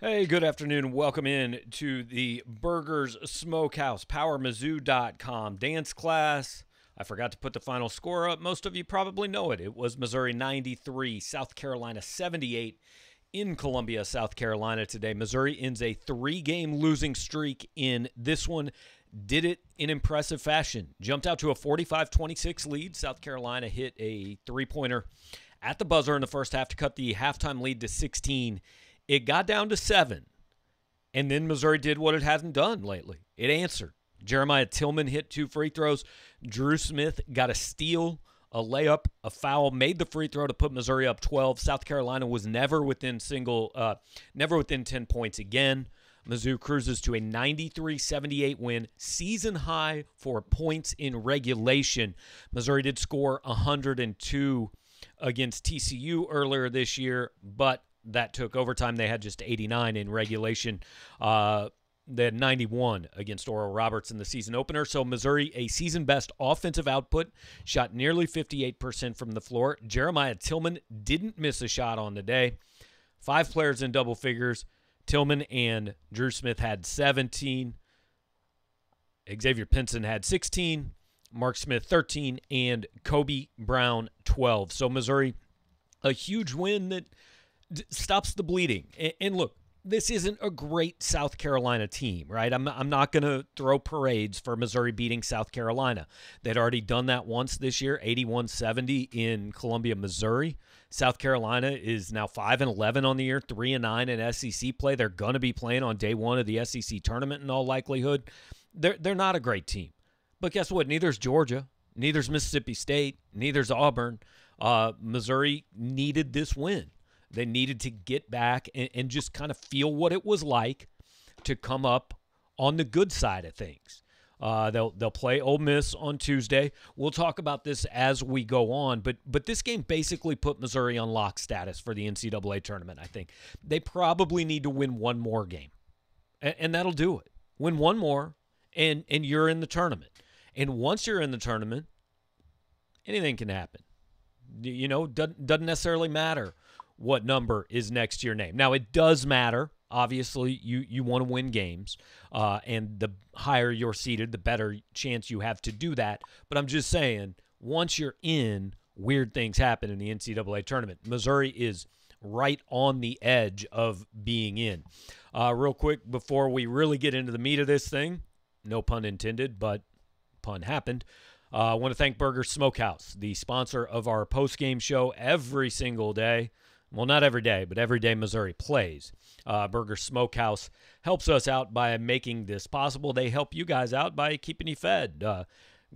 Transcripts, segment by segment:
Hey, good afternoon. Welcome in to the Burgers Smokehouse, PowerMizzou.com dance class. I forgot to put the final score up. Most of you probably know it. It was Missouri 93, South Carolina 78 in Columbia, South Carolina today. Missouri ends a three game losing streak in this one. Did it in impressive fashion. Jumped out to a 45 26 lead. South Carolina hit a three pointer at the buzzer in the first half to cut the halftime lead to 16 it got down to seven. And then Missouri did what it hasn't done lately. It answered. Jeremiah Tilmon hit two free throws. Dru Smith got a steal, a layup, a foul, made the free throw to put Missouri up 12. South Carolina was never within single, uh, never within 10 points again. Mizzou cruises to a 93-78 win, season high for points in regulation. Missouri did score 102 against TCU earlier this year, but that took overtime. They had just 89 in regulation. Uh, they had 91 against Oral Roberts in the season opener. So Missouri, a season best offensive output, shot nearly 58% from the floor. Jeremiah Tilmon didn't miss a shot on the day. Five players in double figures. Tilmon and Dru Smith had 17. Xavier Pinson had 16. Mark Smith 13 and Kobe Brown 12. So Missouri, a huge win that stops the bleeding. And, and look, this isn't a great South Carolina team, right? I'm, I'm not going to throw parades for Missouri beating South Carolina. They'd already done that once this year, 81 70 in Columbia, Missouri. South Carolina is now 5 and 11 on the year, 3 and 9 in SEC play. They're going to be playing on day one of the SEC tournament in all likelihood. They're, they're not a great team. But guess what? Neither's Georgia, neither's Mississippi State, neither's Auburn. Uh, Missouri needed this win. They needed to get back and, and just kind of feel what it was like to come up on the good side of things. Uh, they'll they'll play Ole Miss on Tuesday. We'll talk about this as we go on, but but this game basically put Missouri on lock status for the NCAA tournament. I think they probably need to win one more game, and, and that'll do it. Win one more, and and you're in the tournament. And once you're in the tournament, anything can happen. You know, doesn't doesn't necessarily matter what number is next to your name. Now, it does matter. Obviously, you, you want to win games, uh, and the higher you're seated, the better chance you have to do that. But I'm just saying, once you're in, weird things happen in the NCAA tournament. Missouri is right on the edge of being in. Uh, real quick, before we really get into the meat of this thing, no pun intended, but pun happened. Uh, I want to thank Burger Smokehouse, the sponsor of our post game show every single day well, not every day, but every day Missouri plays. Uh, Burger Smokehouse helps us out by making this possible. They help you guys out by keeping you fed. Uh,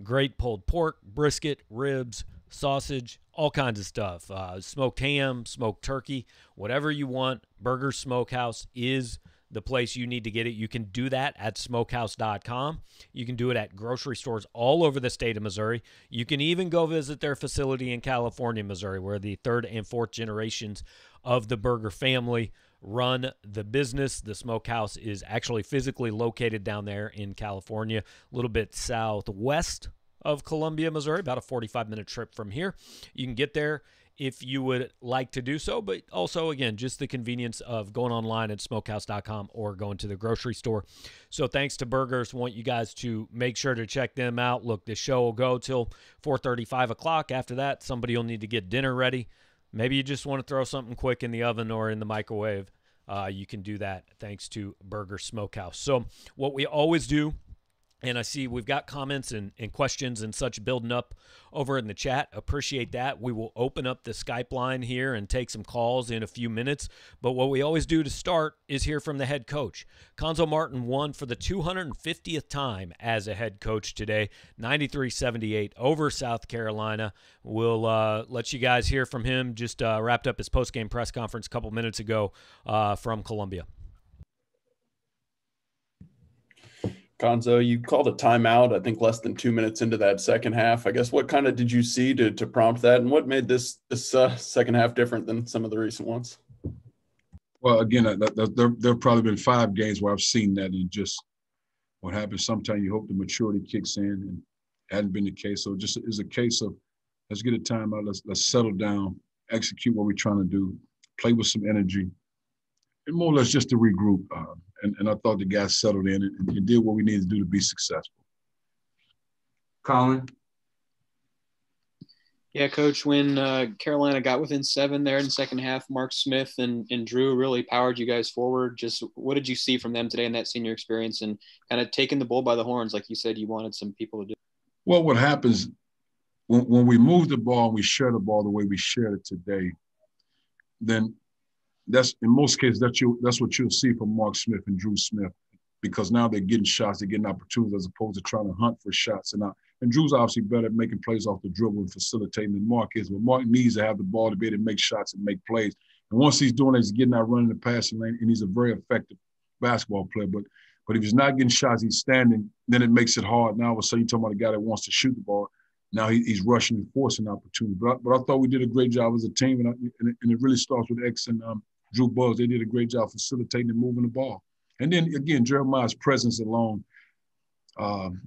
great pulled pork, brisket, ribs, sausage, all kinds of stuff. Uh, smoked ham, smoked turkey, whatever you want. Burger Smokehouse is the place you need to get it. You can do that at smokehouse.com. You can do it at grocery stores all over the state of Missouri. You can even go visit their facility in California, Missouri, where the third and fourth generations of the Burger family run the business. The smokehouse is actually physically located down there in California, a little bit southwest of Columbia, Missouri, about a 45 minute trip from here. You can get there if you would like to do so. But also, again, just the convenience of going online at smokehouse.com or going to the grocery store. So thanks to Burgers. Want you guys to make sure to check them out. Look, the show will go till 4:30, 5 o'clock. After that, somebody will need to get dinner ready. Maybe you just want to throw something quick in the oven or in the microwave. Uh, you can do that thanks to Burger Smokehouse. So, what we always do and I see we've got comments and, and questions and such building up over in the chat. Appreciate that. We will open up the Skype line here and take some calls in a few minutes. But what we always do to start is hear from the head coach. Cuonzo Martin won for the 250th time as a head coach today, 93 78 over South Carolina. We'll uh, let you guys hear from him. Just uh, wrapped up his post game press conference a couple minutes ago uh, from Columbia. Cuonzo, you called a timeout, I think less than two minutes into that second half. I guess what kind of did you see to, to prompt that, and what made this this uh, second half different than some of the recent ones? Well, again, there there have probably been five games where I've seen that, and just what happens. Sometimes you hope the maturity kicks in, and hadn't been the case. So just is a case of let's get a timeout, let's let's settle down, execute what we're trying to do, play with some energy, and more or less just to regroup. Uh, and, and I thought the guys settled in and, and did what we needed to do to be successful. Colin. Yeah, coach, when uh, Carolina got within seven there in the second half, Mark Smith and, and Dru really powered you guys forward. Just what did you see from them today in that senior experience and kind of taking the bull by the horns, like you said you wanted some people to do? Well, what happens when, when we move the ball and we share the ball the way we shared it today, then that's in most cases that's you that's what you'll see from Mark Smith and Dru Smith because now they're getting shots, they're getting opportunities as opposed to trying to hunt for shots. And I, and Dru's obviously better at making plays off the dribble and facilitating than Mark is. But Mark needs to have the ball to be able to make shots and make plays. And once he's doing it, he's getting out running the passing lane, and he's a very effective basketball player. But but if he's not getting shots, he's standing, then it makes it hard. Now all of a sudden you're talking about a guy that wants to shoot the ball. Now he, he's rushing and forcing opportunities. But I, but I thought we did a great job as a team, and, I, and, it, and it really starts with X and um, Drew Buggs. They did a great job facilitating and moving the ball. And then again, Jeremiah's presence alone. Um,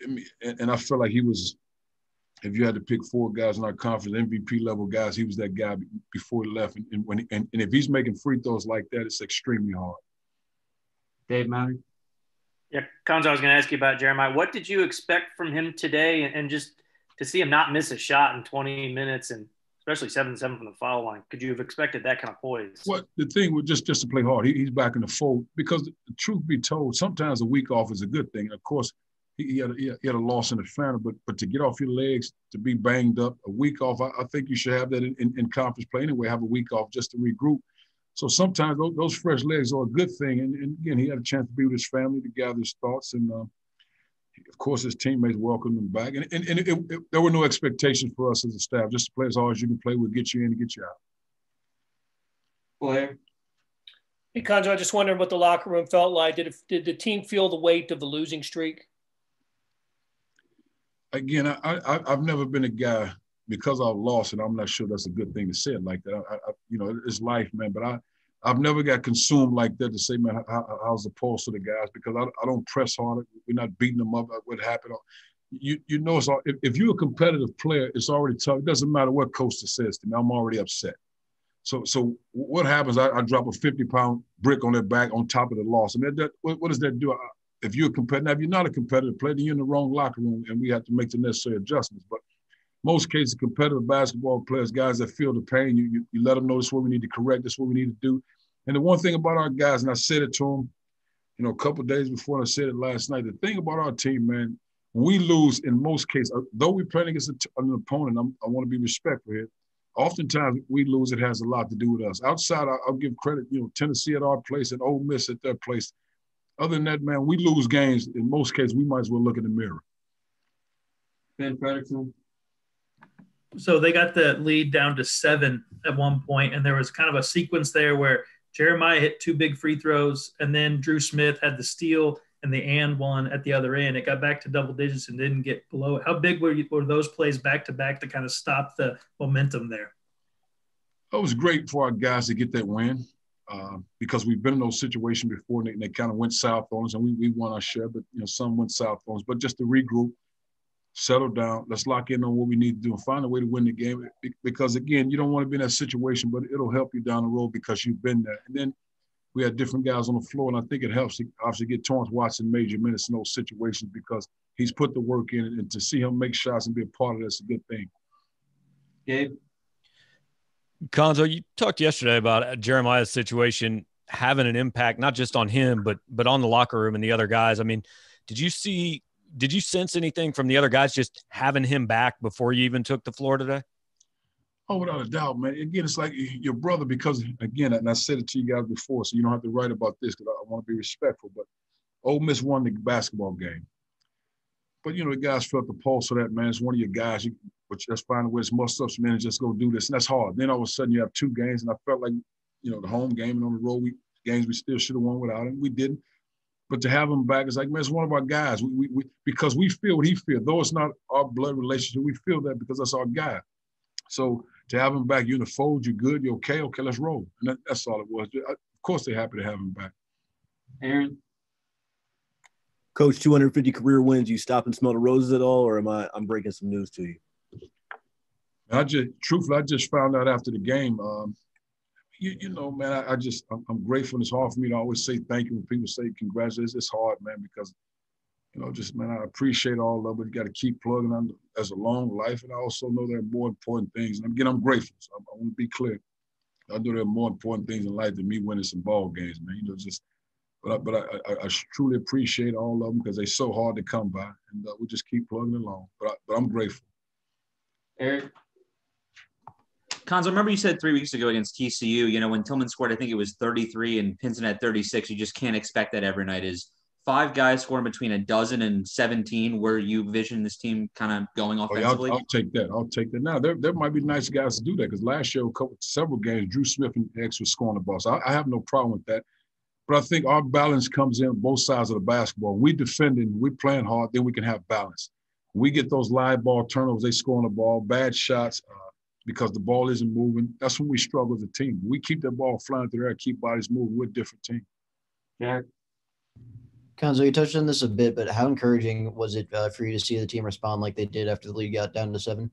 and, and I felt like he was, if you had to pick four guys in our conference, MVP level guys, he was that guy before he left. And, and when and, and if he's making free throws like that, it's extremely hard. Dave Mallory. Yeah, Cons, I was going to ask you about Jeremiah. What did you expect from him today, and, and just to see him not miss a shot in 20 minutes and especially seven seven from the foul line. Could you have expected that kind of poise? Well, the thing was just just to play hard. He, he's back in the fold because the truth be told, sometimes a week off is a good thing. Of course, he, he had a, he had a loss in the family, but but to get off your legs, to be banged up, a week off, I, I think you should have that in, in, in, conference play anyway. Have a week off just to regroup. So sometimes those, those fresh legs are a good thing. And, and, again, he had a chance to be with his family to gather his thoughts and. Uh, of course, his teammates welcomed him back, and, and, and it, it, there were no expectations for us as a staff. Just to play as hard as you can play, we'll get you in and get you out. Blair. Hey, Cuonzo, I just wondered what the locker room felt like. Did it, did the team feel the weight of the losing streak? Again, I, I I've never been a guy because I've lost, and I'm not sure that's a good thing to say it like that. I, I, you know, it's life, man. But I I've never got consumed like that to say, man, how, how's the pulse of the guys? Because I, I don't press hard. We're not beating them up. What happened? You you know, it's if, if you're a competitive player, it's already tough. It doesn't matter what Costa says to me. I'm already upset. So so what happens? I, I drop a 50 pound brick on their back on top of the loss. And that, what, what, does that do? If you're a competitive, if you're not a competitive player, then you're in the wrong locker room, and we have to make the necessary adjustments. But most cases, competitive basketball players, guys that feel the pain, you, you, you let them know this is what we need to correct, this is what we need to do. And the one thing about our guys, and I said it to them, you know, a couple days before I said it last night, the thing about our team, man, we lose in most cases, uh, though we're playing against an opponent, I'm, i want to be respectful here. Oftentimes we lose, it has a lot to do with us. Outside, I'll, I'll give credit, you know, Tennessee at our place and Ole Miss at their place. Other than that, man, we lose games. In most cases, we might as well look in the mirror. Ben Frederiksen so they got the lead down to seven at one point, and there was kind of a sequence there where Jeremiah hit two big free throws, and then Dru Smith had the steal and the and one at the other end. It got back to double digits and didn't get below it. How big were, you, were those plays back to back to kind of stop the momentum there? It was great for our guys to get that win uh, because we've been in those situations before, and they, they, kind of went south on us, and we, we won our share, but you know some went south on us. But just to regroup settle down. Let's lock in on what we need to do and find a way to win the game. Because again, you don't want to be in that situation, but it'll help you down the road because you've been there. And then we had different guys on the floor, and I think it helps to obviously get Torrence Watson major minutes in those situations because he's put the work in, and to see him make shots and be a part of that's a good thing. Gabe. Cuonzo, you talked yesterday about uh, Jeremiah's situation having an impact not just on him, but but on the locker room and the other guys. I mean, did you see did you sense anything from the other guys just having him back before you even took the floor today? Oh, without a doubt, man. Again, it's like your brother because again, and I said it to you guys before, so you don't have to write about this because I, want to be respectful. But Ole Miss won the basketball game. But you know, the guys felt the pulse of that man. It's one of your guys. You, but just find a way to muscle up some and just go do this, and that's hard. Then all of a sudden you have two games, and I felt like, you know, the home game and on the road we games we still should have won without him. We didn't. But to have him back, it's like, man, it's one of our guys. We, we, we, because we feel what he feels. Though it's not our blood relationship, we feel that because that's our guy. So to have him back, you're in the fold, you're good, you're okay, okay, let's roll. And that, that's all it was. Of course, they're happy to have him back. Aaron? Coach, 250 career wins. You stop and smell the roses at all, or am I? I'm breaking some news to you. I just, truthfully, I just found out after the game. Um, you, you know, man, I, I just I'm, I'm, grateful. It's hard for me to always say thank you when people say congratulations. It's hard, man, because you know, just man, I appreciate all of it. You got to keep plugging on as a long life, and I also know there are more important things. And again, I'm grateful. So I, I want to be clear. I know there are more important things in life than me winning some ball games, man. You know, just but I, but I, I, I truly appreciate all of them because they're so hard to come by, and uh, we just keep plugging along. But I, but I'm grateful. Eric. Cons, I remember you said three weeks ago against TCU, you know, when Tilmon scored, I think it was 33 and Pinson at 36. You just can't expect that every night. Is five guys scoring between a dozen and 17 where you vision this team kind of going offensively? Oh, yeah, I'll, I'll, take that. I'll take that. Now, there, there might be nice guys to do that because last year, a couple, several games, Dru Smith and X was scoring the ball. So I, I, have no problem with that. But I think our balance comes in both sides of the basketball. We defending, we playing hard, then we can have balance. We get those live ball turnovers, they scoring the ball, bad shots uh, because the ball isn't moving. That's when we struggle as a team. We keep that ball flying through there, keep bodies moving. We're a different team. Jack. Cuonzo, you touched on this a bit, but how encouraging was it uh, for you to see the team respond like they did after the lead got down to seven?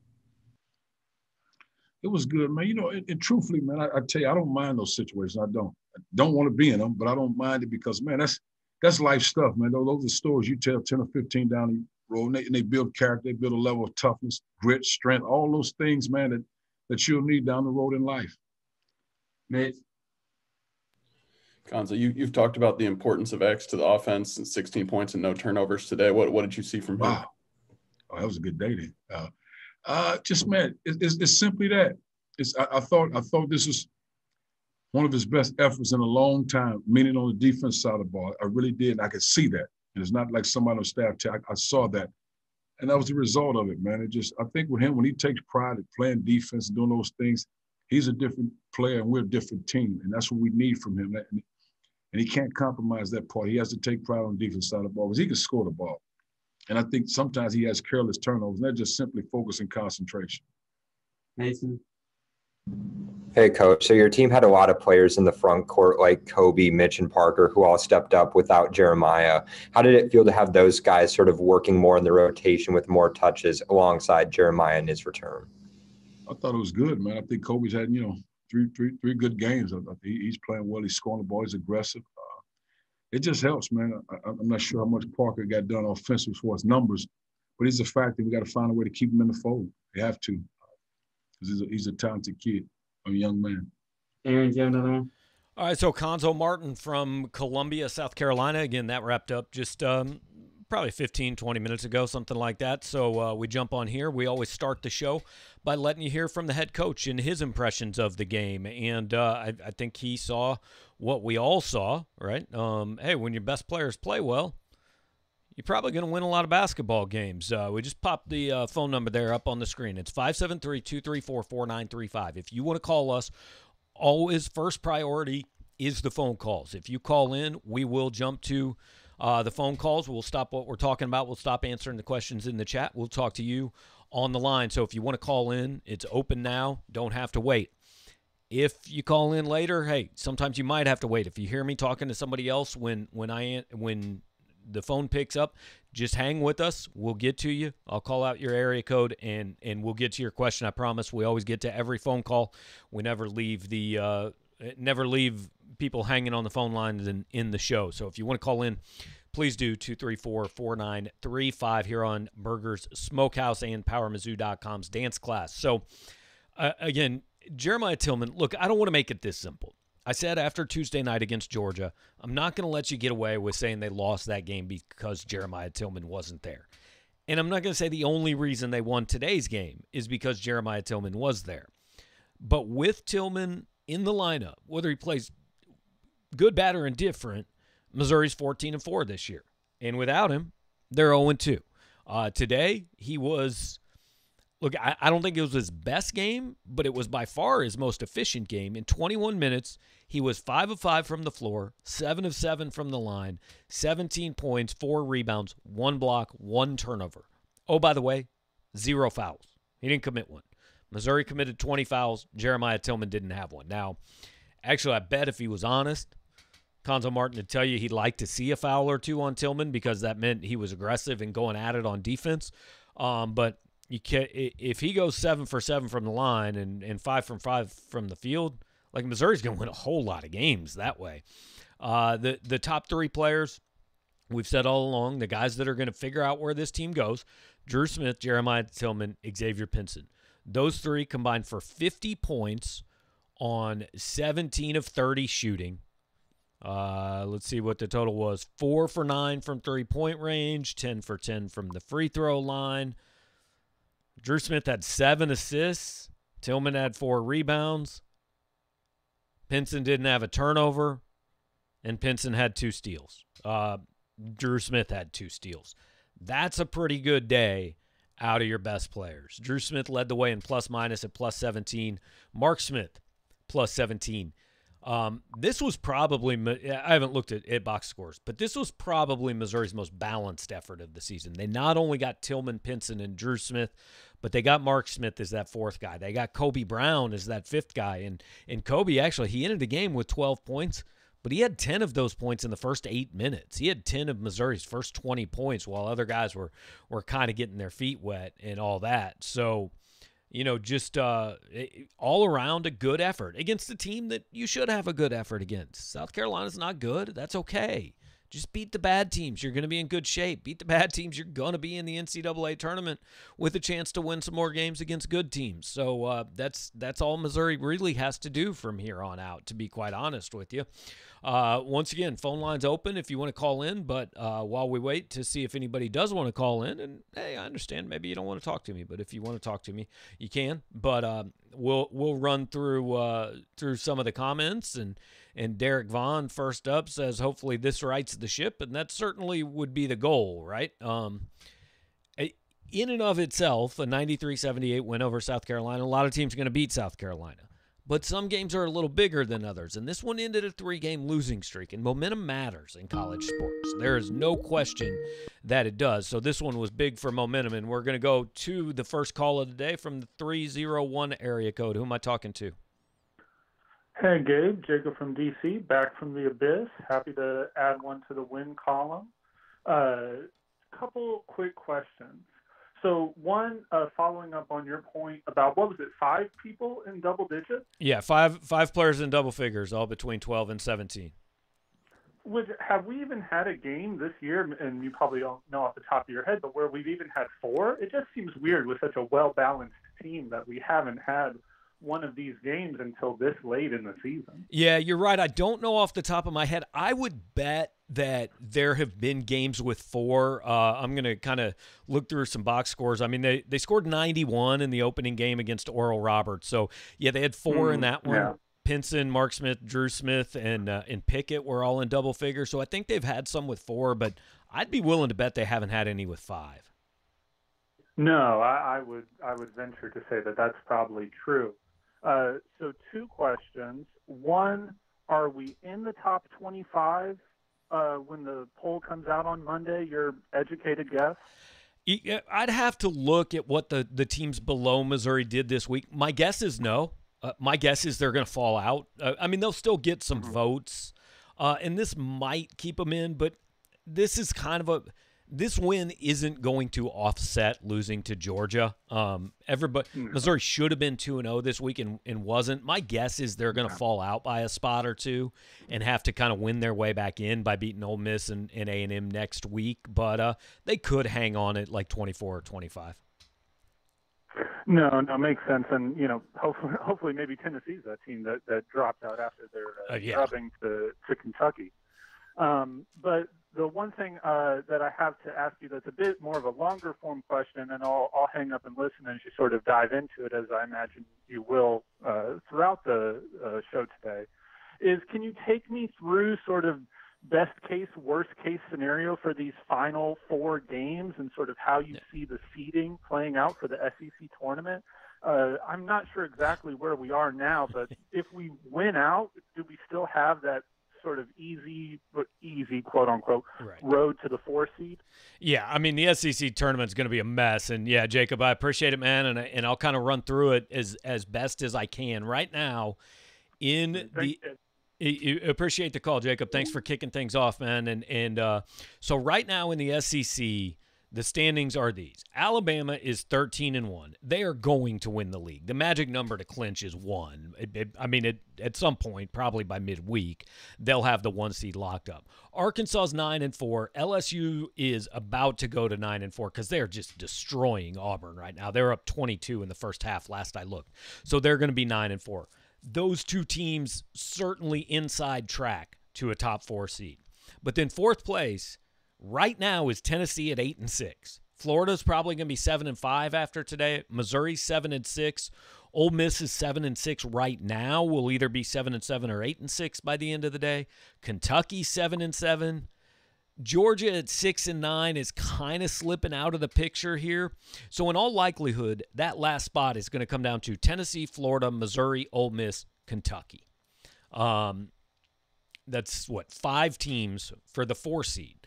It was good, man. You know, and, and truthfully, man, I, I, tell you, I don't mind those situations. I don't. I don't want to be in them, but I don't mind it because, man, that's that's life stuff, man. Those, those are stories you tell 10 or 15 down the road, and they, and they build character, they build a level of toughness, grit, strength, all those things, man, that, that you'll need down the road in life. Nate. Cuonzo, you, you've talked about the importance of X to the offense and 16 points and no turnovers today. What, what did you see from him? Wow. Oh, that was a good day then. Uh, uh, just, man, it, it's, it's simply that. It's, I, I, thought I thought this was one of his best efforts in a long time, meaning on the defense side of the ball. I really did. And I could see that. And it's not like somebody on staff, I, I saw that. And that was the result of it, man. It just, I think with him, when he takes pride in playing defense and doing those things, he's a different player and we're a different team. And that's what we need from him. And he can't compromise that part. He has to take pride on the defense side of the ball because he can score the ball. And I think sometimes he has careless turnovers, and they're just simply focus and concentration. Mason. Hey, coach. So your team had a lot of players in the front court like Kobe, Mitch, and Parker who all stepped up without Jeremiah. How did it feel to have those guys sort of working more in the rotation with more touches alongside Jeremiah in his return? I thought it was good, man. I think Kobe's had, you know, three, three, three good games. He's playing well. He's scoring the ball. He's aggressive. Uh, it just helps, man. I, am not sure how much Parker got done offensively for his numbers, but he's a fact that We got to find a way to keep him in the fold. We have to, because he's a, he's a talented kid, a young man. Aaron, do you have another one? All right, so Cuonzo Martin from Columbia, South Carolina. Again, that wrapped up just um, probably 15, 20 minutes ago, something like that. So uh, we jump on here. We always start the show by letting you hear from the head coach and his impressions of the game. And uh, I, I, think he saw what we all saw, right? Um, hey, when your best players play well, you're probably going to win a lot of basketball games. Uh, we just popped the uh, phone number there up on the screen. It's 573 234 4935. If you want to call us, always first priority is the phone calls. If you call in, we will jump to uh, the phone calls. We'll stop what we're talking about. We'll stop answering the questions in the chat. We'll talk to you on the line. So if you want to call in, it's open now. Don't have to wait. If you call in later, hey, sometimes you might have to wait. If you hear me talking to somebody else when when I when the phone picks up, just hang with us. We'll get to you. I'll call out your area code and and we'll get to your question. I promise. We always get to every phone call. We never leave the uh, never leave people hanging on the phone lines in, in the show. So if you want to call in, please do 234 4935 here on Burgers Smokehouse and PowerMizzou.com's dance class. So, uh, again, Jeremiah Tilmon, look, I don't want to make it this simple. I said after Tuesday night against Georgia, I'm not going to let you get away with saying they lost that game because Jeremiah Tilmon wasn't there. And I'm not going to say the only reason they won today's game is because Jeremiah Tilmon was there. But with Tilmon in the lineup, whether he plays good, bad, or indifferent, Missouri's 14 and 4 this year. And without him, they're 0 2. Uh, today, he was, look, I, I don't think it was his best game, but it was by far his most efficient game. In 21 minutes, he was 5 of 5 from the floor, 7 of 7 from the line, 17 points, 4 rebounds, 1 block, 1 turnover. Oh, by the way, zero fouls. He didn't commit one. Missouri committed 20 fouls. Jeremiah Tilmon didn't have one. Now, actually, I bet if he was honest, Cuonzo Martin to tell you he'd like to see a foul or two on Tilmon because that meant he was aggressive and going at it on defense. Um, but you can if he goes seven for seven from the line and, and five from five from the field, Like Missouri's going to win a whole lot of games that way. Uh, the the top three players we've said all along, the guys that are going to figure out where this team goes: Dru Smith, Jeremiah Tilmon, Xavier Pinson. Those three combined for 50 points on 17 of 30 shooting. Uh, let's see what the total was: four for nine from three point range, 10 for 10 from the free throw line. Dru Smith had seven assists. Tilmon had four rebounds. Pinson didn't have a turnover, and Pinson had two steals. Uh, Dru Smith had two steals. That's a pretty good day out of your best players. Dru Smith led the way in plus minus at plus 17. Mark Smith, plus 17. Um, this was probably, I haven't looked at, at box scores, but this was probably Missouri's most balanced effort of the season. They not only got Tilmon, Pinson, and Dru Smith, but they got Mark Smith as that fourth guy. They got Kobe Brown as that fifth guy. And, and Kobe, actually, he ended the game with 12 points, but he had 10 of those points in the first eight minutes. He had 10 of Missouri's first 20 points while other guys were, were kind of getting their feet wet and all that. So, you know, just uh, all around a good effort against a team that you should have a good effort against. South Carolina's not good. That's okay. Just beat the bad teams. You're going to be in good shape. Beat the bad teams. You're going to be in the NCAA tournament with a chance to win some more games against good teams. So uh, that's that's all Missouri really has to do from here on out. To be quite honest with you. Uh, once again, phone lines open if you want to call in. But uh, while we wait to see if anybody does want to call in, and hey, I understand maybe you don't want to talk to me, but if you want to talk to me, you can. But um, we'll we'll run through uh, through some of the comments and. And Derek Vaughn, first up, says hopefully this rights the ship, and that certainly would be the goal, right? Um, in and of itself, a 93 78 win over South Carolina, a lot of teams are going to beat South Carolina. But some games are a little bigger than others, and this one ended a three game losing streak, and momentum matters in college sports. There is no question that it does. So this one was big for momentum, and we're going to go to the first call of the day from the 301 area code. Who am I talking to? Hey, Gabe, Jacob from DC, back from the abyss. Happy to add one to the win column. A uh, couple quick questions. So, one, uh, following up on your point about what was it, five people in double digits? Yeah, five five players in double figures, all between twelve and seventeen. Would have we even had a game this year? And you probably don't know off the top of your head, but where we've even had four? It just seems weird with such a well balanced team that we haven't had one of these games until this late in the season. Yeah, you're right. I don't know off the top of my head. I would bet that there have been games with four. Uh, I'm going to kind of look through some box scores. I mean, they, they scored 91 in the opening game against Oral Roberts. So, yeah, they had four mm, in that one. Yeah. Pinson, Mark Smith, Dru Smith, and uh, and Pickett were all in double figures. So I think they've had some with four, but I'd be willing to bet they haven't had any with five. No, I, I would I would venture to say that that's probably true. Uh, so, two questions. One, are we in the top 25 uh, when the poll comes out on Monday? Your educated guess? I'd have to look at what the, the teams below Missouri did this week. My guess is no. Uh, my guess is they're going to fall out. Uh, I mean, they'll still get some mm-hmm. votes, uh, and this might keep them in, but this is kind of a this win isn't going to offset losing to Georgia. Um, everybody, no. Missouri should have been two and zero oh this week and, and wasn't. My guess is they're going to fall out by a spot or two and have to kind of win their way back in by beating Ole Miss and A and M next week. But uh, they could hang on at like twenty four or twenty five. No, no, makes sense, and you know, hopefully, hopefully, maybe Tennessee's that team that, that dropped out after their uh, uh, yeah. dropping to to Kentucky. Um, but the one thing uh, that I have to ask you that's a bit more of a longer form question, and I'll, I'll hang up and listen as you sort of dive into it, as I imagine you will uh, throughout the uh, show today, is can you take me through sort of best case, worst case scenario for these final four games and sort of how you see the seeding playing out for the SEC tournament? Uh, I'm not sure exactly where we are now, but if we win out, do we still have that sort of easy, easy quote unquote right. road to the four seed. Yeah, I mean the SEC tournament's going to be a mess, and yeah, Jacob, I appreciate it, man, and and I'll kind of run through it as as best as I can right now. In the appreciate the call, Jacob. Thanks for kicking things off, man. And and uh, so right now in the SEC, The standings are these. Alabama is 13 and 1. They are going to win the league. The magic number to clinch is 1. It, it, I mean, it, at some point, probably by midweek, they'll have the 1 seed locked up. Arkansas's 9 and 4. LSU is about to go to 9 and 4 cuz they're just destroying Auburn right now. They're up 22 in the first half last I looked. So they're going to be 9 and 4. Those two teams certainly inside track to a top 4 seed. But then fourth place right now is Tennessee at eight and six. Florida's probably going to be seven and five after today. Missouri's seven and six. Ole Miss is seven and six right now. Will either be seven and seven or eight and six by the end of the day. Kentucky seven and seven. Georgia at six and nine is kind of slipping out of the picture here. So in all likelihood, that last spot is going to come down to Tennessee, Florida, Missouri, Ole Miss, Kentucky. Um, that's what five teams for the four seed.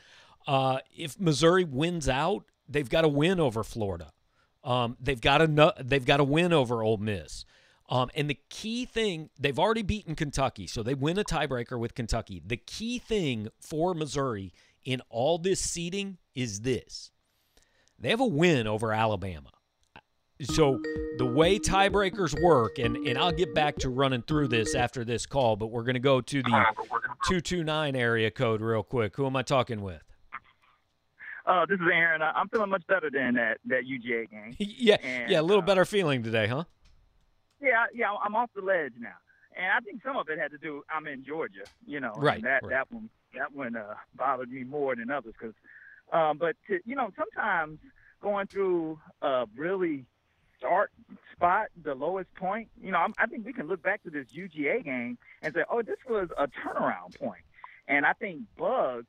Uh, if Missouri wins out, they've got to win over Florida. Um, they've got to they've got to win over Ole Miss. Um, and the key thing, they've already beaten Kentucky, so they win a tiebreaker with Kentucky. The key thing for Missouri in all this seeding is this: they have a win over Alabama. So the way tiebreakers work, and, and I'll get back to running through this after this call, but we're going to go to the 229 area code real quick. Who am I talking with? Uh, this is Aaron. I'm feeling much better than that that UGA game. yeah, and, yeah, a little uh, better feeling today, huh? Yeah, yeah, I'm off the ledge now, and I think some of it had to do. I'm in Georgia, you know, and Right, that right. that one that one uh, bothered me more than others because, um, but to, you know, sometimes going through a really dark spot, the lowest point, you know, I'm, I think we can look back to this UGA game and say, oh, this was a turnaround point, and I think Buggs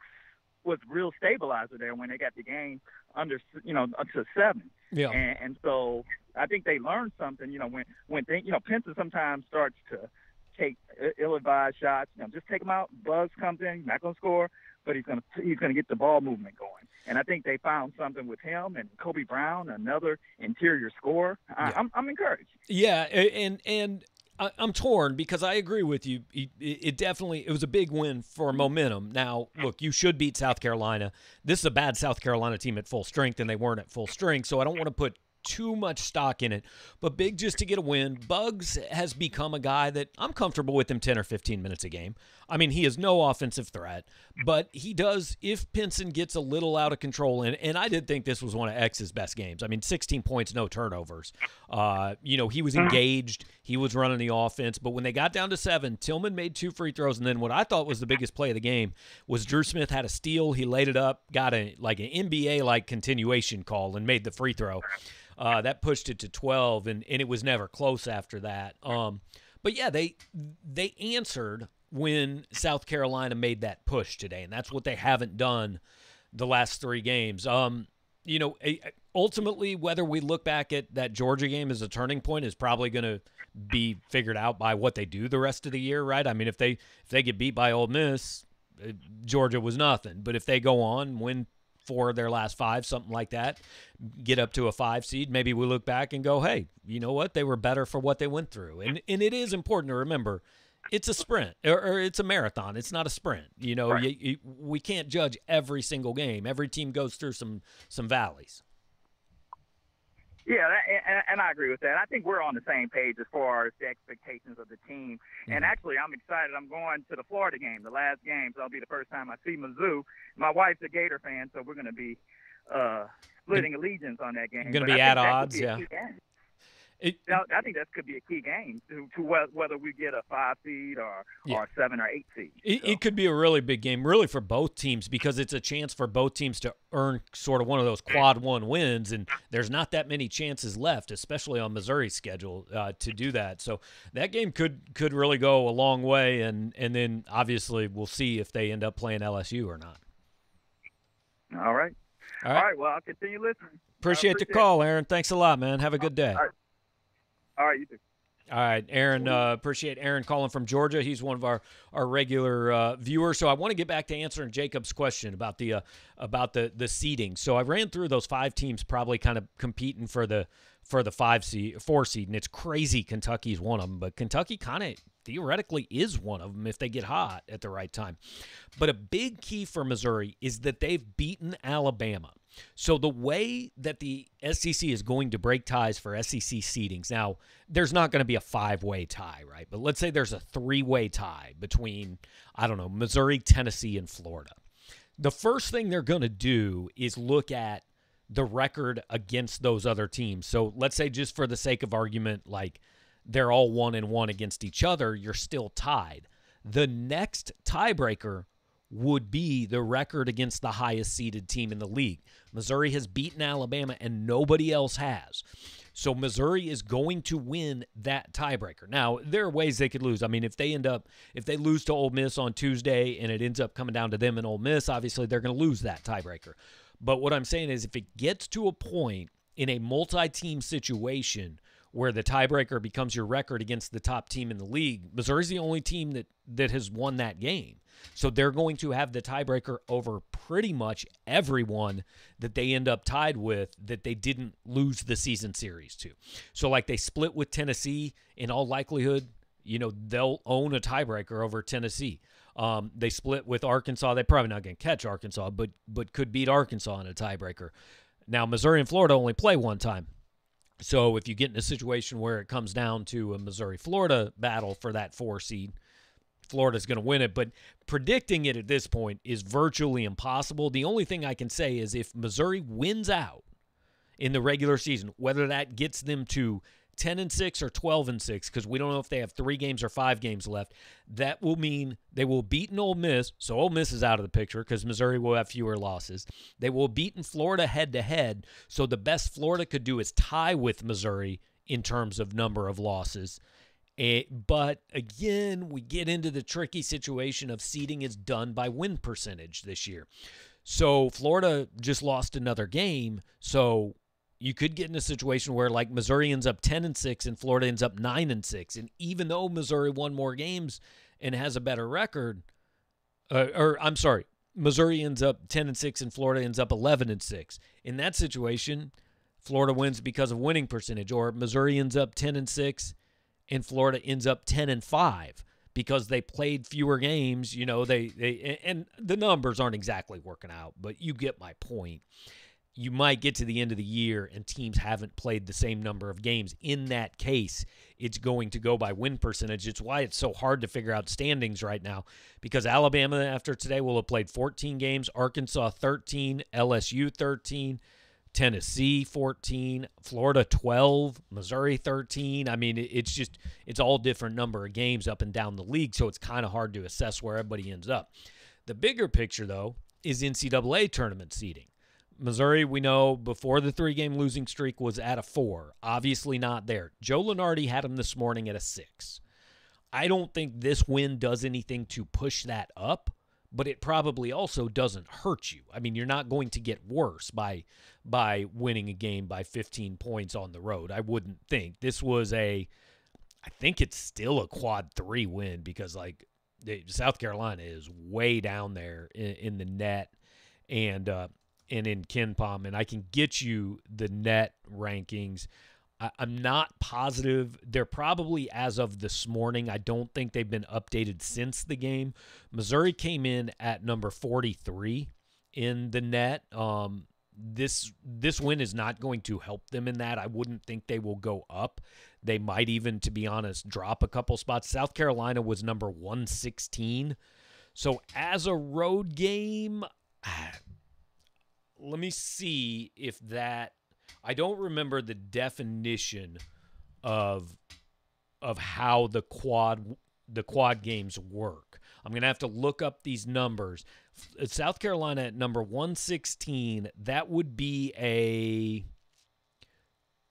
was real stabilizer there when they got the game under, you know, up to seven. Yeah. And, and so I think they learned something. You know, when when they, you know, Pinson sometimes starts to take ill-advised shots. You know, just take them out. Buggs comes in, he's not going to score, but he's going to he's going to get the ball movement going. And I think they found something with him and Kobe Brown, another interior scorer. I, I'm I'm encouraged. Yeah, and and I- I'm torn because I agree with you. It it definitely it was a big win for momentum. Now, look, you should beat South Carolina. This is a bad South Carolina team at full strength, and they weren't at full strength. So I don't want to put too much stock in it. But big just to get a win. Buggs has become a guy that I'm comfortable with him 10 or 15 minutes a game. I mean, he is no offensive threat, but he does, if Pinson gets a little out of control, and, and I did think this was one of X's best games. I mean, 16 points, no turnovers. Uh, you know, he was engaged, he was running the offense, but when they got down to seven, Tilmon made two free throws, and then what I thought was the biggest play of the game was Dru Smith had a steal, he laid it up, got a like an NBA like continuation call, and made the free throw. Uh, that pushed it to 12, and, and it was never close after that. Um, but yeah, they they answered when South Carolina made that push today, and that's what they haven't done the last three games. Um, you know, ultimately, whether we look back at that Georgia game as a turning point is probably going to be figured out by what they do the rest of the year, right? I mean, if they if they get beat by Ole Miss, uh, Georgia was nothing. But if they go on, win four of their last five, something like that, get up to a five seed, maybe we look back and go, hey, you know what? They were better for what they went through. And and it is important to remember it's a sprint or, or it's a marathon. It's not a sprint. You know, you, you, we can't judge every single game. Every team goes through some some valleys. Yeah, that, and, and I agree with that. I think we're on the same page as far as the expectations of the team. And actually, I'm excited. I'm going to the Florida game, the last game. So it'll be the first time I see Mizzou. My wife's a Gator fan, so we're going to be uh, splitting allegiance on that game. Gonna be at think that could odds, yeah. It- I think that could be a key game to, to whether we get a five seed or Yeah. or seven or eight seed. It, it could be a really big game, really for both teams, because it's a chance for both teams to earn sort of one of those quad one wins, and there's not that many chances left, especially on Missouri's schedule, uh, to do that. So that game could could really go a long way, and and then obviously we'll see if they end up playing LSU or not. All right. All right. All right. Well, I'll continue listening. Appreciate, the call, Aaron. Thanks a lot, man. Have a good day. All right. You too. All right, Aaron. Uh, appreciate Aaron calling from Georgia. He's one of our our regular uh, viewers. So I want to get back to answering Jacob's question about the uh, about the the seeding. So I ran through those five teams, probably kind of competing for the for the five seed, four seed, and it's crazy. Kentucky's one of them, but Kentucky kind of theoretically is one of them if they get hot at the right time. But a big key for Missouri is that they've beaten Alabama. So the way that the SEC is going to break ties for SEC seedings now, there's not going to be a five-way tie, right? But let's say there's a three-way tie between I don't know Missouri, Tennessee, and Florida. The first thing they're going to do is look at the record against those other teams. So let's say just for the sake of argument, like they're all one and one against each other, you're still tied. The next tiebreaker would be the record against the highest seeded team in the league. Missouri has beaten Alabama and nobody else has. So Missouri is going to win that tiebreaker. Now, there are ways they could lose. I mean, if they end up if they lose to Ole Miss on Tuesday and it ends up coming down to them and Ole Miss, obviously they're going to lose that tiebreaker. But what I'm saying is if it gets to a point in a multi-team situation where the tiebreaker becomes your record against the top team in the league, Missouri's the only team that that has won that game. So they're going to have the tiebreaker over pretty much everyone that they end up tied with that they didn't lose the season series to. So like they split with Tennessee in all likelihood, you know, they'll own a tiebreaker over Tennessee. Um, they split with Arkansas. They're probably not going to catch Arkansas, but but could beat Arkansas in a tiebreaker. Now Missouri and Florida only play one time. So if you get in a situation where it comes down to a Missouri Florida battle for that four seed, Florida's going to win it. But predicting it at this point is virtually impossible. The only thing I can say is if Missouri wins out in the regular season, whether that gets them to 10 and 6 or 12 and 6 because we don't know if they have 3 games or 5 games left that will mean they will beat an Ole Miss so Ole Miss is out of the picture because Missouri will have fewer losses they will beat in Florida head to head so the best Florida could do is tie with Missouri in terms of number of losses it, but again, we get into the tricky situation of seeding is done by win percentage this year. So Florida just lost another game. So you could get in a situation where like Missouri ends up 10 and 6 and Florida ends up 9 and 6. And even though Missouri won more games and has a better record, uh, or I'm sorry, Missouri ends up 10 and 6 and Florida ends up 11 and 6. In that situation, Florida wins because of winning percentage or Missouri ends up 10 and 6 and Florida ends up 10 and 5 because they played fewer games, you know, they they and the numbers aren't exactly working out, but you get my point. You might get to the end of the year and teams haven't played the same number of games. In that case, it's going to go by win percentage. It's why it's so hard to figure out standings right now because Alabama after today will have played 14 games, Arkansas 13, LSU 13, Tennessee 14, Florida 12, Missouri 13. I mean, it's just it's all different number of games up and down the league, so it's kind of hard to assess where everybody ends up. The bigger picture though is NCAA tournament seeding. Missouri, we know before the three game losing streak was at a four. Obviously not there. Joe Lunardi had them this morning at a six. I don't think this win does anything to push that up but it probably also doesn't hurt you. I mean, you're not going to get worse by by winning a game by 15 points on the road. I wouldn't think. This was a I think it's still a quad 3 win because like South Carolina is way down there in, in the net and uh and in KenPom and I can get you the net rankings I, am not positive. They're probably as of this morning. I don't think they've been updated since the game. Missouri came in at number 43 in the net. Um, this this win is not going to help them in that. I wouldn't think they will go up. They might even, to be honest, drop a couple spots. South Carolina was number 116. So as a road game, let me see if that I don't remember the definition of of how the quad the quad games work. I'm going to have to look up these numbers. South Carolina at number 116, that would be a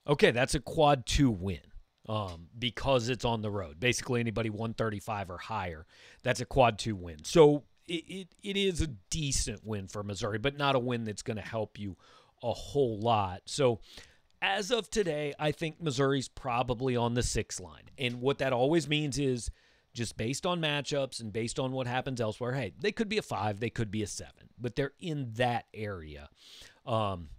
Okay, that's a quad 2 win. Um, because it's on the road. Basically anybody 135 or higher, that's a quad 2 win. So it, it, it is a decent win for Missouri, but not a win that's going to help you a whole lot. So as of today, I think Missouri's probably on the six line. And what that always means is just based on matchups and based on what happens elsewhere, hey, they could be a five, they could be a seven, but they're in that area um,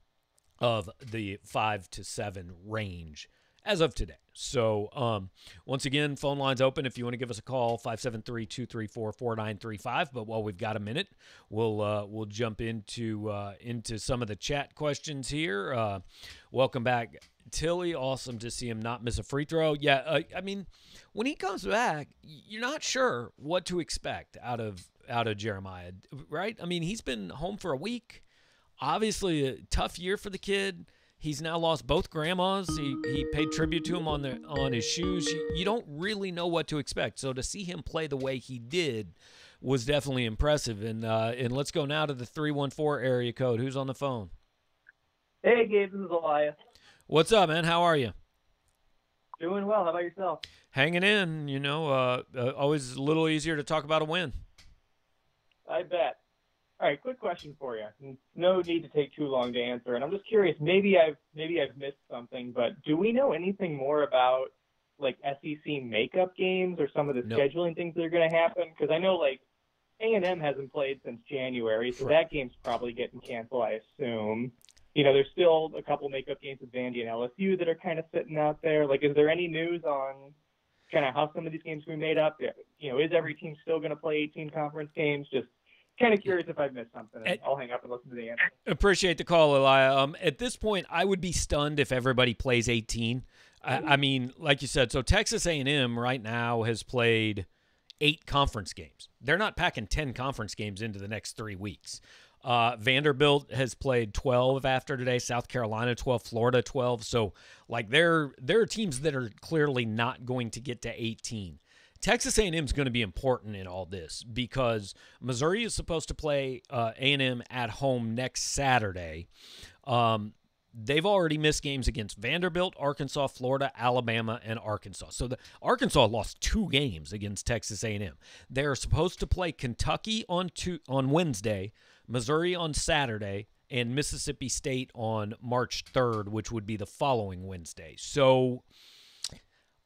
of the five to seven range as of today. So, um, once again, phone lines open if you want to give us a call 573-234-4935, but while we've got a minute, we'll uh, we'll jump into uh, into some of the chat questions here. Uh, welcome back Tilly, awesome to see him not miss a free throw. Yeah, uh, I mean, when he comes back, you're not sure what to expect out of out of Jeremiah, right? I mean, he's been home for a week. Obviously, a tough year for the kid. He's now lost both grandmas. He, he paid tribute to him on the on his shoes. You, you don't really know what to expect. So to see him play the way he did was definitely impressive. And uh, and let's go now to the three one four area code. Who's on the phone? Hey, Gabe, this is Elias. What's up, man? How are you? Doing well. How about yourself? Hanging in. You know, uh, uh, always a little easier to talk about a win. I bet. All right, quick question for you. No need to take too long to answer, and I'm just curious. Maybe I've maybe I've missed something, but do we know anything more about like SEC makeup games or some of the No. scheduling things that are going to happen? Because I know like A and M hasn't played since January, so that game's probably getting canceled, I assume. You know, there's still a couple makeup games with Vandy and LSU that are kind of sitting out there. Like, is there any news on kind of how some of these games will be made up? You know, is every team still going to play 18 conference games? Just kind of curious if I've missed something. and I'll hang up and listen to the answer. Appreciate the call, Elia. Um, at this point, I would be stunned if everybody plays 18. I, I mean, like you said, so Texas A&M right now has played eight conference games. They're not packing 10 conference games into the next three weeks. Uh, Vanderbilt has played 12 after today. South Carolina 12, Florida 12. So, like, there there are teams that are clearly not going to get to 18. Texas A&M is going to be important in all this because Missouri is supposed to play uh, A&M at home next Saturday. Um, they've already missed games against Vanderbilt, Arkansas, Florida, Alabama, and Arkansas. So the Arkansas lost two games against Texas A&M. They're supposed to play Kentucky on two, on Wednesday, Missouri on Saturday, and Mississippi State on March 3rd, which would be the following Wednesday. So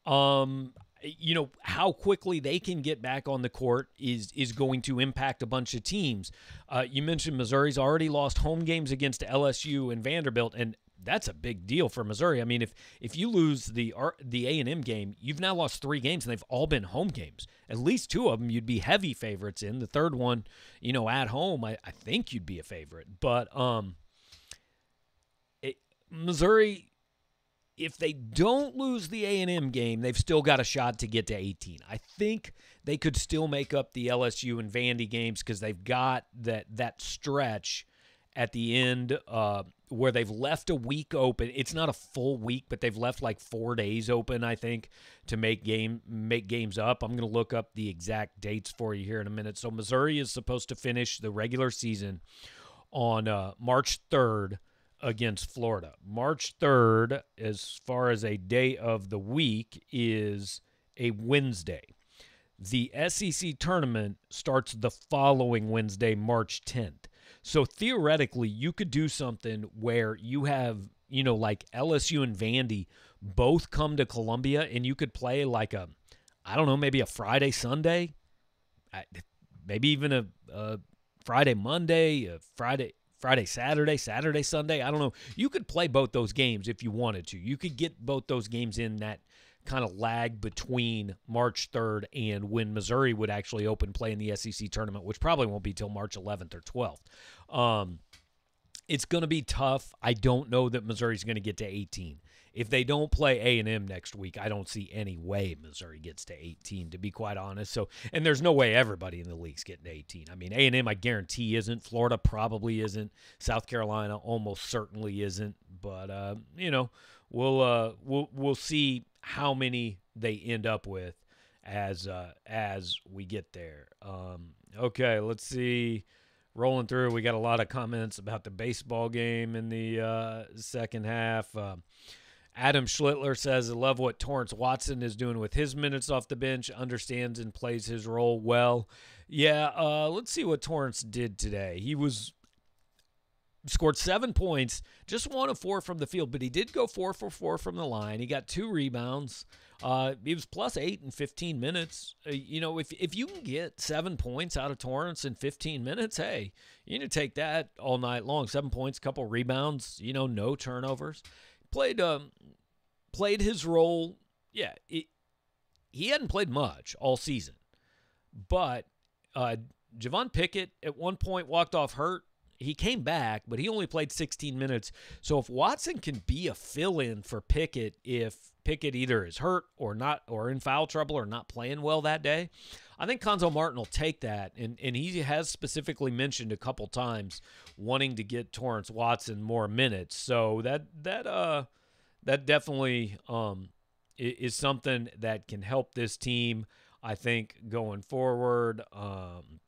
um you know how quickly they can get back on the court is is going to impact a bunch of teams. Uh, you mentioned Missouri's already lost home games against LSU and Vanderbilt, and that's a big deal for Missouri. I mean, if if you lose the the A and M game, you've now lost three games, and they've all been home games. At least two of them you'd be heavy favorites in. The third one, you know, at home, I, I think you'd be a favorite. But um, it, Missouri if they don't lose the A&M game, they've still got a shot to get to 18. I think they could still make up the LSU and Vandy games because they've got that that stretch at the end uh, where they've left a week open. It's not a full week, but they've left like four days open, I think, to make game make games up. I'm going to look up the exact dates for you here in a minute. So Missouri is supposed to finish the regular season on uh, March 3rd against Florida. March 3rd, as far as a day of the week, is a Wednesday. The SEC tournament starts the following Wednesday, March 10th. So theoretically, you could do something where you have, you know, like LSU and Vandy both come to Columbia and you could play like a, I don't know, maybe a Friday, Sunday, maybe even a, a Friday, Monday, a Friday, Friday, Saturday, Saturday, Sunday. I don't know. You could play both those games if you wanted to. You could get both those games in that kind of lag between March 3rd and when Missouri would actually open play in the SEC tournament, which probably won't be till March 11th or 12th. Um, it's going to be tough. I don't know that Missouri's going to get to 18. If they don't play A&M next week, I don't see any way Missouri gets to 18 to be quite honest. So, and there's no way everybody in the league's getting to 18. I mean, A&M I guarantee isn't, Florida probably isn't, South Carolina almost certainly isn't, but uh, you know, we'll uh we'll we'll see how many they end up with as uh as we get there. Um okay, let's see rolling through. We got a lot of comments about the baseball game in the uh, second half. Adam Schlittler says, I love what Torrence Watson is doing with his minutes off the bench, understands and plays his role well. Yeah, uh, let's see what Torrence did today. He was scored seven points, just one of four from the field, but he did go four for four from the line. He got two rebounds. Uh, he was plus eight in 15 minutes. Uh, you know, if if you can get seven points out of Torrence in 15 minutes, hey, you need to take that all night long. Seven points, a couple rebounds. You know, no turnovers. Played um, played his role yeah, it, he hadn't played much all season, but uh, Javon Pickett at one point walked off hurt. He came back, but he only played 16 minutes. So if Watson can be a fill-in for Pickett, if Pickett either is hurt or not, or in foul trouble or not playing well that day, I think Cuonzo Martin will take that. And and he has specifically mentioned a couple times wanting to get Torrence Watson more minutes. So that that uh that definitely um is something that can help this team. I think going forward. Um,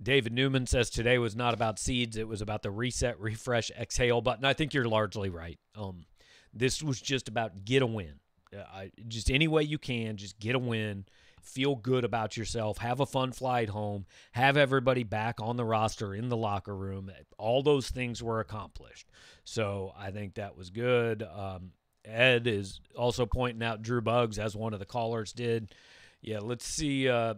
David Newman says today was not about seeds; it was about the reset, refresh, exhale button. I think you're largely right. Um, this was just about get a win. Uh, I, just any way you can, just get a win. Feel good about yourself. Have a fun flight home. Have everybody back on the roster in the locker room. All those things were accomplished. So I think that was good. Um, Ed is also pointing out Drew Buggs as one of the callers did. Yeah, let's see. Uh,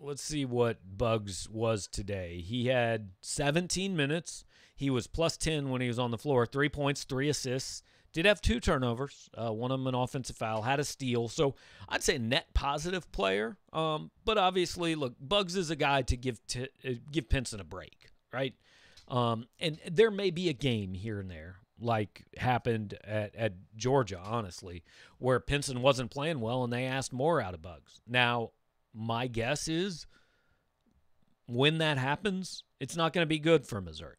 let's see what Buggs was today. He had 17 minutes. He was plus 10 when he was on the floor. Three points, three assists. Did have two turnovers. Uh, one of them an offensive foul. Had a steal. So I'd say net positive player. Um, but obviously, look, Buggs is a guy to give to, uh, give Pinson a break, right? Um, and there may be a game here and there like happened at, at Georgia, honestly, where Pinson wasn't playing well and they asked more out of Buggs. Now, my guess is when that happens, it's not going to be good for Missouri.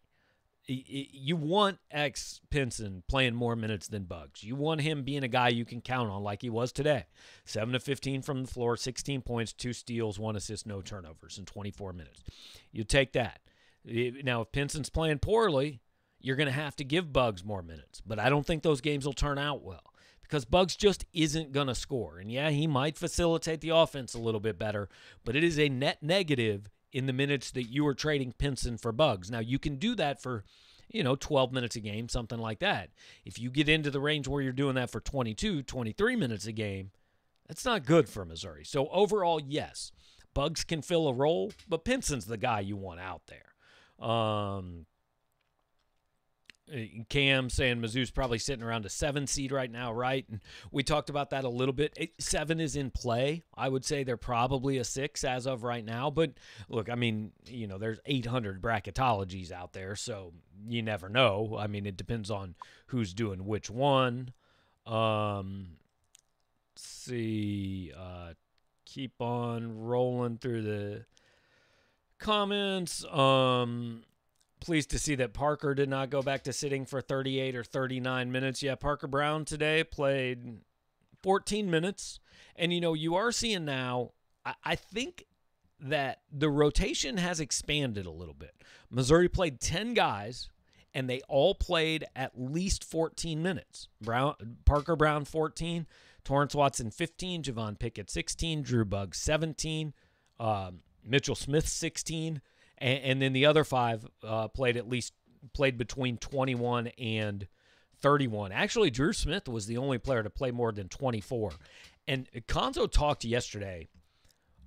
You want X Pinson playing more minutes than Buggs. You want him being a guy you can count on like he was today. 7 to 15 from the floor, 16 points, 2 steals, 1 assist, no turnovers in 24 minutes. You take that. Now, if Pinson's playing poorly, you're going to have to give Buggs more minutes. But I don't think those games will turn out well because Buggs just isn't going to score. And yeah, he might facilitate the offense a little bit better, but it is a net negative in the minutes that you are trading Pinson for Buggs. Now, you can do that for, you know, 12 minutes a game, something like that. If you get into the range where you're doing that for 22, 23 minutes a game, that's not good for Missouri. So overall, yes, Buggs can fill a role, but Pinson's the guy you want out there. Um, Cam saying Mizzou's probably sitting around a seven seed right now, right? And we talked about that a little bit. seven is in play. I would say they're probably a six as of right now. But look, I mean, you know, there's 800 bracketologies out there, so you never know. I mean, it depends on who's doing which one. Um, see, uh, keep on rolling through the comments. Um, pleased to see that Parker did not go back to sitting for 38 or 39 minutes. Yeah, Parker Braun today played 14 minutes. And, you know, you are seeing now, I, I think that the rotation has expanded a little bit. Missouri played 10 guys and they all played at least 14 minutes. Braun, Parker Braun 14, Torrence Watson 15, Javon Pickett 16, Drew Buggs 17, um, Mitchell Smith 16, and, and then the other five uh, played at least played between 21 and 31. Actually, Dru Smith was the only player to play more than 24. And Cuonzo talked yesterday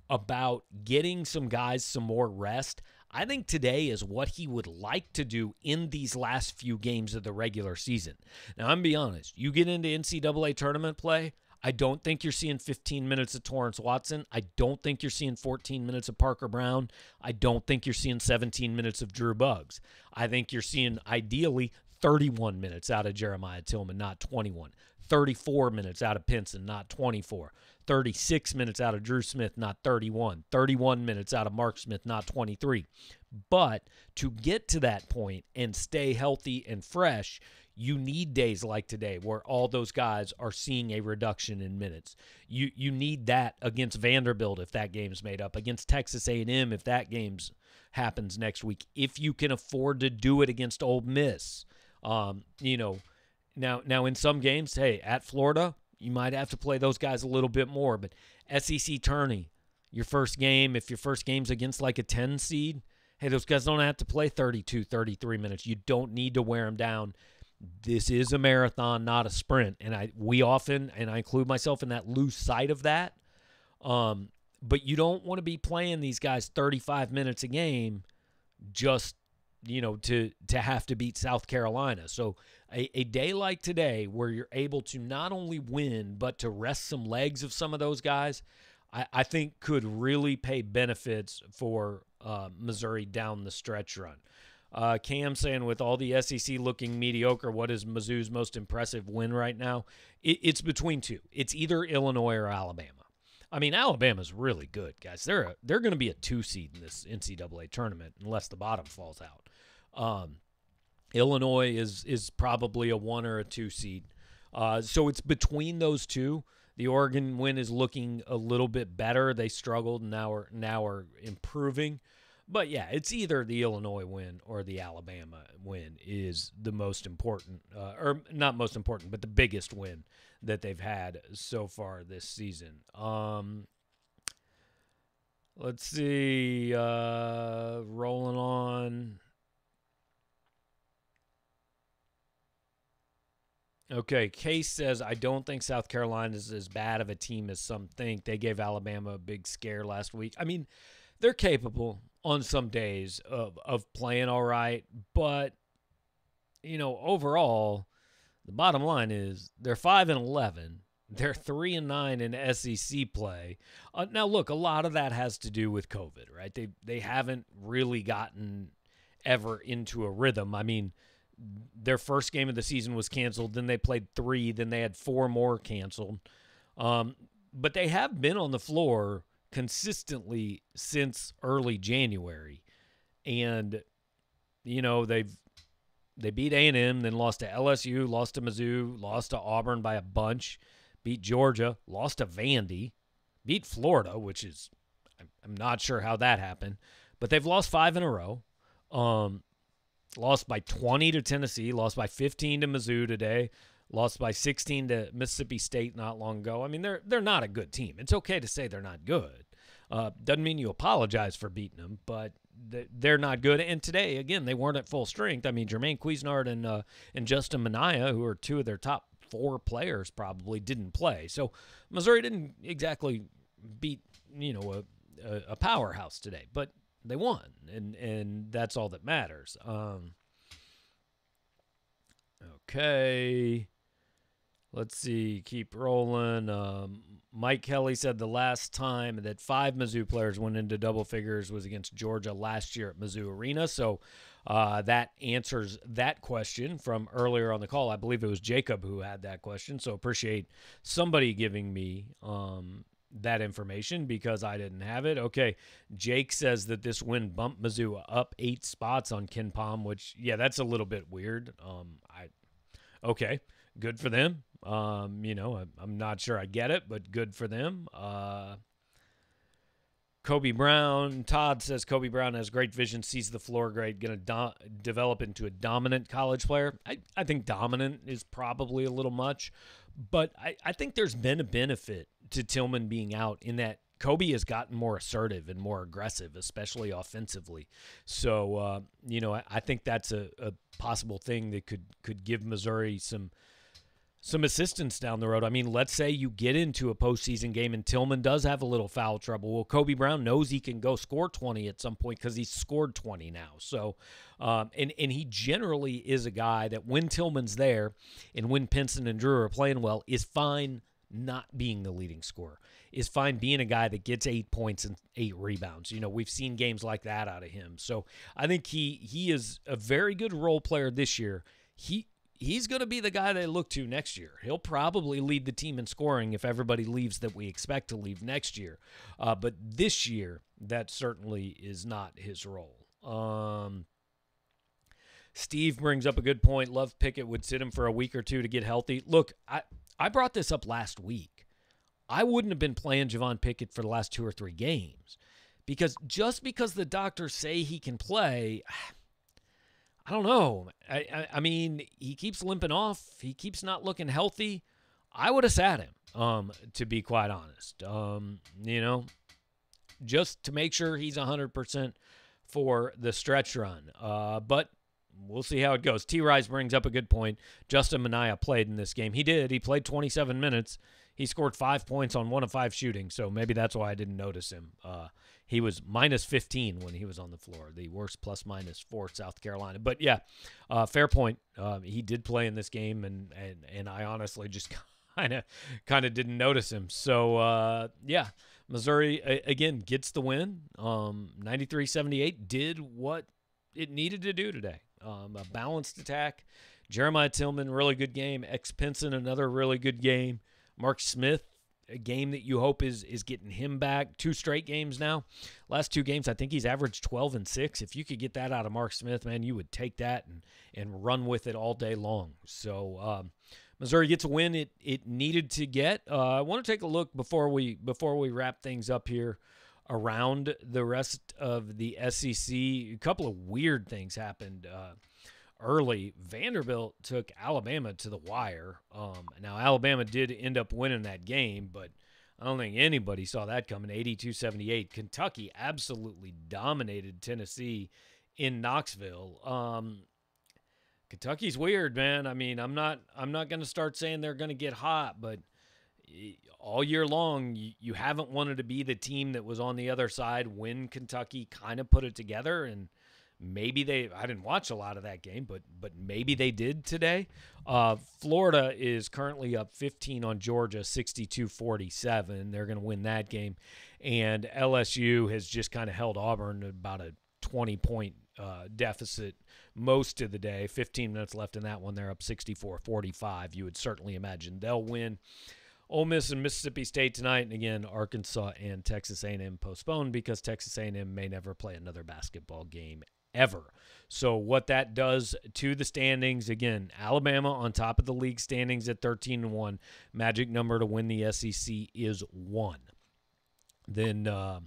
about getting some guys some more rest. I think today is what he would like to do in these last few games of the regular season. Now, I'm going to be honest, you get into NCAA tournament play, I don't think you're seeing 15 minutes of Torrence Watson. I don't think you're seeing 14 minutes of Parker Braun. I don't think you're seeing 17 minutes of Drew Buggs. I think you're seeing ideally 31 minutes out of Jeremiah Tilmon, not 21. 34 minutes out of Pinson, not 24. 36 minutes out of Dru Smith, not 31. 31 minutes out of Mark Smith, not 23. But to get to that point and stay healthy and fresh, you need days like today where all those guys are seeing a reduction in minutes. You you need that against Vanderbilt if that game's made up, against Texas A&M if that game's happens next week. If you can afford to do it against Ole Miss, um, you know, now now in some games, hey, at Florida, you might have to play those guys a little bit more, but SEC tourney, your first game, if your first game's against like a 10 seed, hey, those guys don't have to play 32, 33 minutes. You don't need to wear them down this is a marathon, not a sprint. And I we often and I include myself in that lose sight of that. Um, but you don't want to be playing these guys 35 minutes a game just you know, to to have to beat South Carolina. So a, a day like today, where you're able to not only win but to rest some legs of some of those guys, I, I think could really pay benefits for uh, Missouri down the stretch run. Uh, Cam saying with all the SEC looking mediocre, what is Mizzou's most impressive win right now? It, it's between two. It's either Illinois or Alabama. I mean, Alabama's really good, guys. They're a, they're going to be a two seed in this NCAA tournament unless the bottom falls out. Um, Illinois is is probably a one or a two seed. Uh, so it's between those two. The Oregon win is looking a little bit better. They struggled and now are now are improving. But yeah, it's either the Illinois win or the Alabama win is the most important, uh, or not most important, but the biggest win that they've had so far this season. Um, let's see, uh, rolling on. Okay, Case says, I don't think South Carolina is as bad of a team as some think. They gave Alabama a big scare last week. I mean, they're capable on some days of, of playing all right, but, you know, overall, the bottom line is they're 5 and 11. They're 3 and 9 in SEC play. Uh, now, look, a lot of that has to do with COVID, right? They, they haven't really gotten ever into a rhythm. I mean, their first game of the season was canceled. Then they played three. Then they had four more canceled. Um, but they have been on the floor consistently since early January, and you know they've they beat A and M, then lost to LSU, lost to Mizzou, lost to Auburn by a bunch, beat Georgia, lost to Vandy, beat Florida, which is I'm not sure how that happened, but they've lost five in a row. Um, lost by 20 to Tennessee, lost by 15 to Mizzou today, lost by 16 to Mississippi State not long ago. I mean, they're they're not a good team. It's okay to say they're not good. Uh, doesn't mean you apologize for beating them, but they're not good. And today, again, they weren't at full strength. I mean, Jermaine Couisnard and uh, and Justin Minaya, who are two of their top four players, probably didn't play. So Missouri didn't exactly beat you know a, a, a powerhouse today, but they won, and and that's all that matters. Um, okay, let's see, keep rolling. Um, Mike Kelly said the last time that five Mizzou players went into double figures was against Georgia last year at Mizzou Arena. So uh, that answers that question from earlier on the call. I believe it was Jacob who had that question. So appreciate somebody giving me um, that information because I didn't have it. Okay, Jake says that this win bumped Mizzou up eight spots on KenPom, which yeah, that's a little bit weird. Um, I okay, good for them. Um, you know, I, am not sure I get it, but good for them. Uh, Kobe Brown, Todd says Kobe Brown has great vision, sees the floor great, going to do- develop into a dominant college player. I, I think dominant is probably a little much, but I, I think there's been a benefit to Tilmon being out in that Kobe has gotten more assertive and more aggressive, especially offensively. So, uh, you know, I, I think that's a, a, possible thing that could could give Missouri some some assistance down the road. I mean, let's say you get into a postseason game and Tilmon does have a little foul trouble. Well, Kobe Brown knows he can go score 20 at some point because he's scored 20 now. So, um, and, and he generally is a guy that when Tilmon's there and when Pinson and Dru are playing well, is fine not being the leading scorer, is fine being a guy that gets eight points and eight rebounds. You know, we've seen games like that out of him. So I think he he is a very good role player this year. He he's going to be the guy they look to next year. He'll probably lead the team in scoring if everybody leaves that we expect to leave next year. Uh, but this year, that certainly is not his role. Um, Steve brings up a good point. Love Pickett would sit him for a week or two to get healthy. Look, I, I brought this up last week. I wouldn't have been playing Javon Pickett for the last two or three games because just because the doctors say he can play – I don't know. I, I, I mean, he keeps limping off. He keeps not looking healthy. I would have sat him, um, to be quite honest. Um, you know, just to make sure he's 100% for the stretch run. Uh, but we'll see how it goes. T. Rise brings up a good point. Justin Minaya played in this game. He did. He played 27 minutes. He scored five points on one of five shooting, so maybe that's why I didn't notice him. Uh, he was minus 15 when he was on the floor, the worst plus minus for South Carolina. But yeah, uh, fair point. Uh, he did play in this game, and and and I honestly just kind of kind of didn't notice him. So uh, yeah, Missouri again gets the win. Um, 93-78 did what it needed to do today. Um, a balanced attack. Jeremiah Tilmon, really good game. X Pinson, another really good game. Mark Smith, a game that you hope is is getting him back. Two straight games now. Last two games, I think he's averaged 12 and 6. If you could get that out of Mark Smith, man, you would take that and and run with it all day long. So um, Missouri gets a win it it needed to get. Uh, I want to take a look before we before we wrap things up here around the rest of the SEC. A couple of weird things happened. Uh, early, Vanderbilt took Alabama to the wire. Um, now, Alabama did end up winning that game, but I don't think anybody saw that coming 82 78. Kentucky absolutely dominated Tennessee in Knoxville. Um, Kentucky's weird, man. I mean, I'm not I'm not going to start saying they're going to get hot, but all year long you, you haven't wanted to be the team that was on the other side when Kentucky kind of put it together and Maybe they I didn't watch a lot of that game, but but maybe they did today. Uh, Florida is currently up 15 on Georgia, 62-47. They're going to win that game, and LSU has just kind of held Auburn about a 20 point uh, deficit most of the day. 15 minutes left in that one. They're up 64-45. You would certainly imagine they'll win. Ole Miss and Mississippi State tonight, and again Arkansas and Texas A&M postponed because Texas A&M may never play another basketball game ever. So what that does to the standings again, Alabama on top of the league standings at 13 and 1. Magic number to win the SEC is 1. Then uh,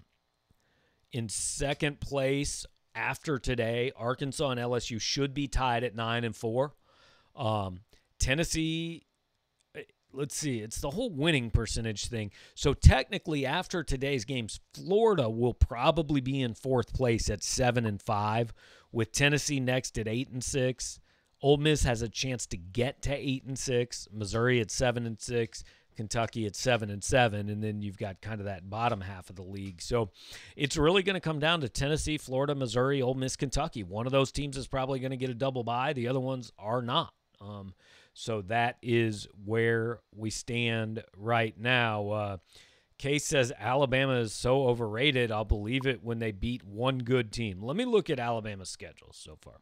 in second place after today, Arkansas and LSU should be tied at 9 and 4. Um, Tennessee let's see, it's the whole winning percentage thing. So technically, after today's games, Florida will probably be in fourth place at seven and five, with Tennessee next at eight and six. Ole Miss has a chance to get to eight and six. Missouri at seven and six. Kentucky at seven and seven, and then you've got kind of that bottom half of the league. So it's really going to come down to Tennessee, Florida, Missouri, Ole Miss, Kentucky. One of those teams is probably going to get a double bye. The other ones are not. Um, so that is where we stand right now. Uh, Case says Alabama is so overrated. I'll believe it when they beat one good team. Let me look at Alabama's schedule so far.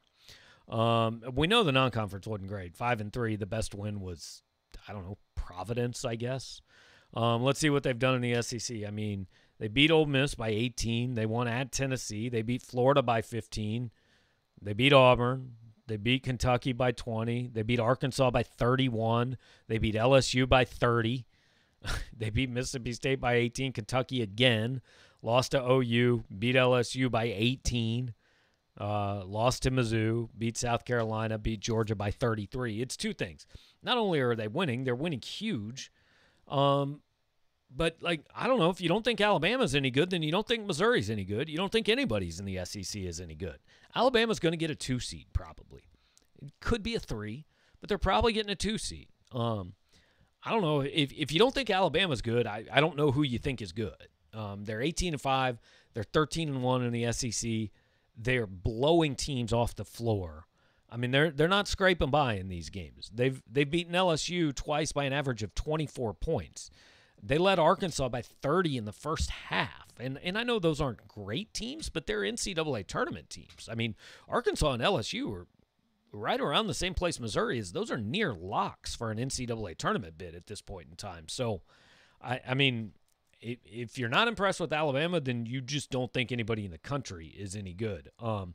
Um, we know the non-conference wasn't great. Five and three. The best win was, I don't know, Providence, I guess. Um, let's see what they've done in the SEC. I mean, they beat Ole Miss by 18. They won at Tennessee. They beat Florida by 15. They beat Auburn. They beat Kentucky by 20. They beat Arkansas by 31. They beat LSU by 30. they beat Mississippi State by 18. Kentucky again. Lost to OU. Beat LSU by 18. Uh, lost to Mizzou. Beat South Carolina. Beat Georgia by 33. It's two things. Not only are they winning, they're winning huge. Um, but like I don't know if you don't think Alabama's any good, then you don't think Missouri's any good. You don't think anybody's in the SEC is any good. Alabama's going to get a two seed probably. It could be a three, but they're probably getting a two seed. Um, I don't know if if you don't think Alabama's good, I, I don't know who you think is good. Um, they're 18 and five. They're 13 and one in the SEC. They're blowing teams off the floor. I mean, they're they're not scraping by in these games. They've they've beaten LSU twice by an average of 24 points. They led Arkansas by 30 in the first half. And and I know those aren't great teams, but they're NCAA tournament teams. I mean, Arkansas and LSU are right around the same place Missouri is. Those are near locks for an NCAA tournament bid at this point in time. So, I, I mean, if, you're not impressed with Alabama, then you just don't think anybody in the country is any good. Um,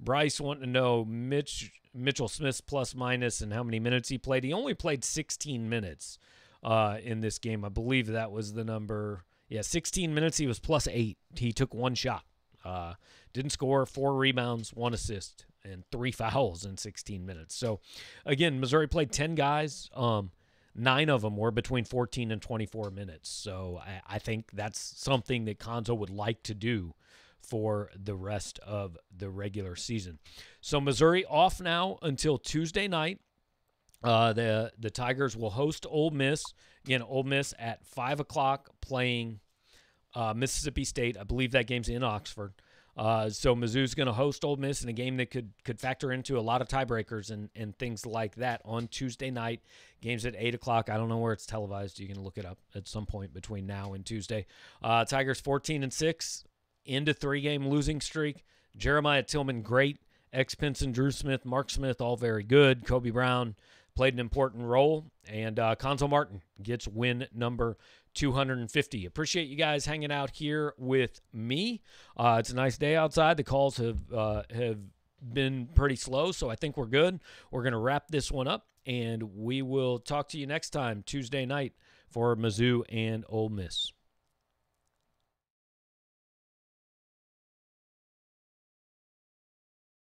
Bryce wanting to know Mitch Mitchell Smith's plus minus and how many minutes he played. He only played 16 minutes uh, in this game. I believe that was the number. Yeah, 16 minutes. He was plus eight. He took one shot. Uh, didn't score. Four rebounds, one assist, and three fouls in 16 minutes. So, again, Missouri played 10 guys. Um, nine of them were between 14 and 24 minutes. So I, I think that's something that Cuonzo would like to do for the rest of the regular season. So Missouri off now until Tuesday night Uh, the the Tigers will host Ole Miss again. Ole Miss at five o'clock playing uh, Mississippi State. I believe that game's in Oxford. Uh, so Mizzou's going to host Ole Miss in a game that could could factor into a lot of tiebreakers and and things like that on Tuesday night. Games at eight o'clock. I don't know where it's televised. You can look it up at some point between now and Tuesday. Uh, Tigers fourteen and six into three game losing streak. Jeremiah Tilmon great. X Pinson, Dru Smith, Mark Smith all very good. Kobe Brown played an important role, and uh, Martin gets win number 250. Appreciate you guys hanging out here with me. Uh, it's a nice day outside. The calls have uh, have been pretty slow, so I think we're good. We're gonna wrap this one up, and we will talk to you next time Tuesday night for Mizzou and Ole Miss.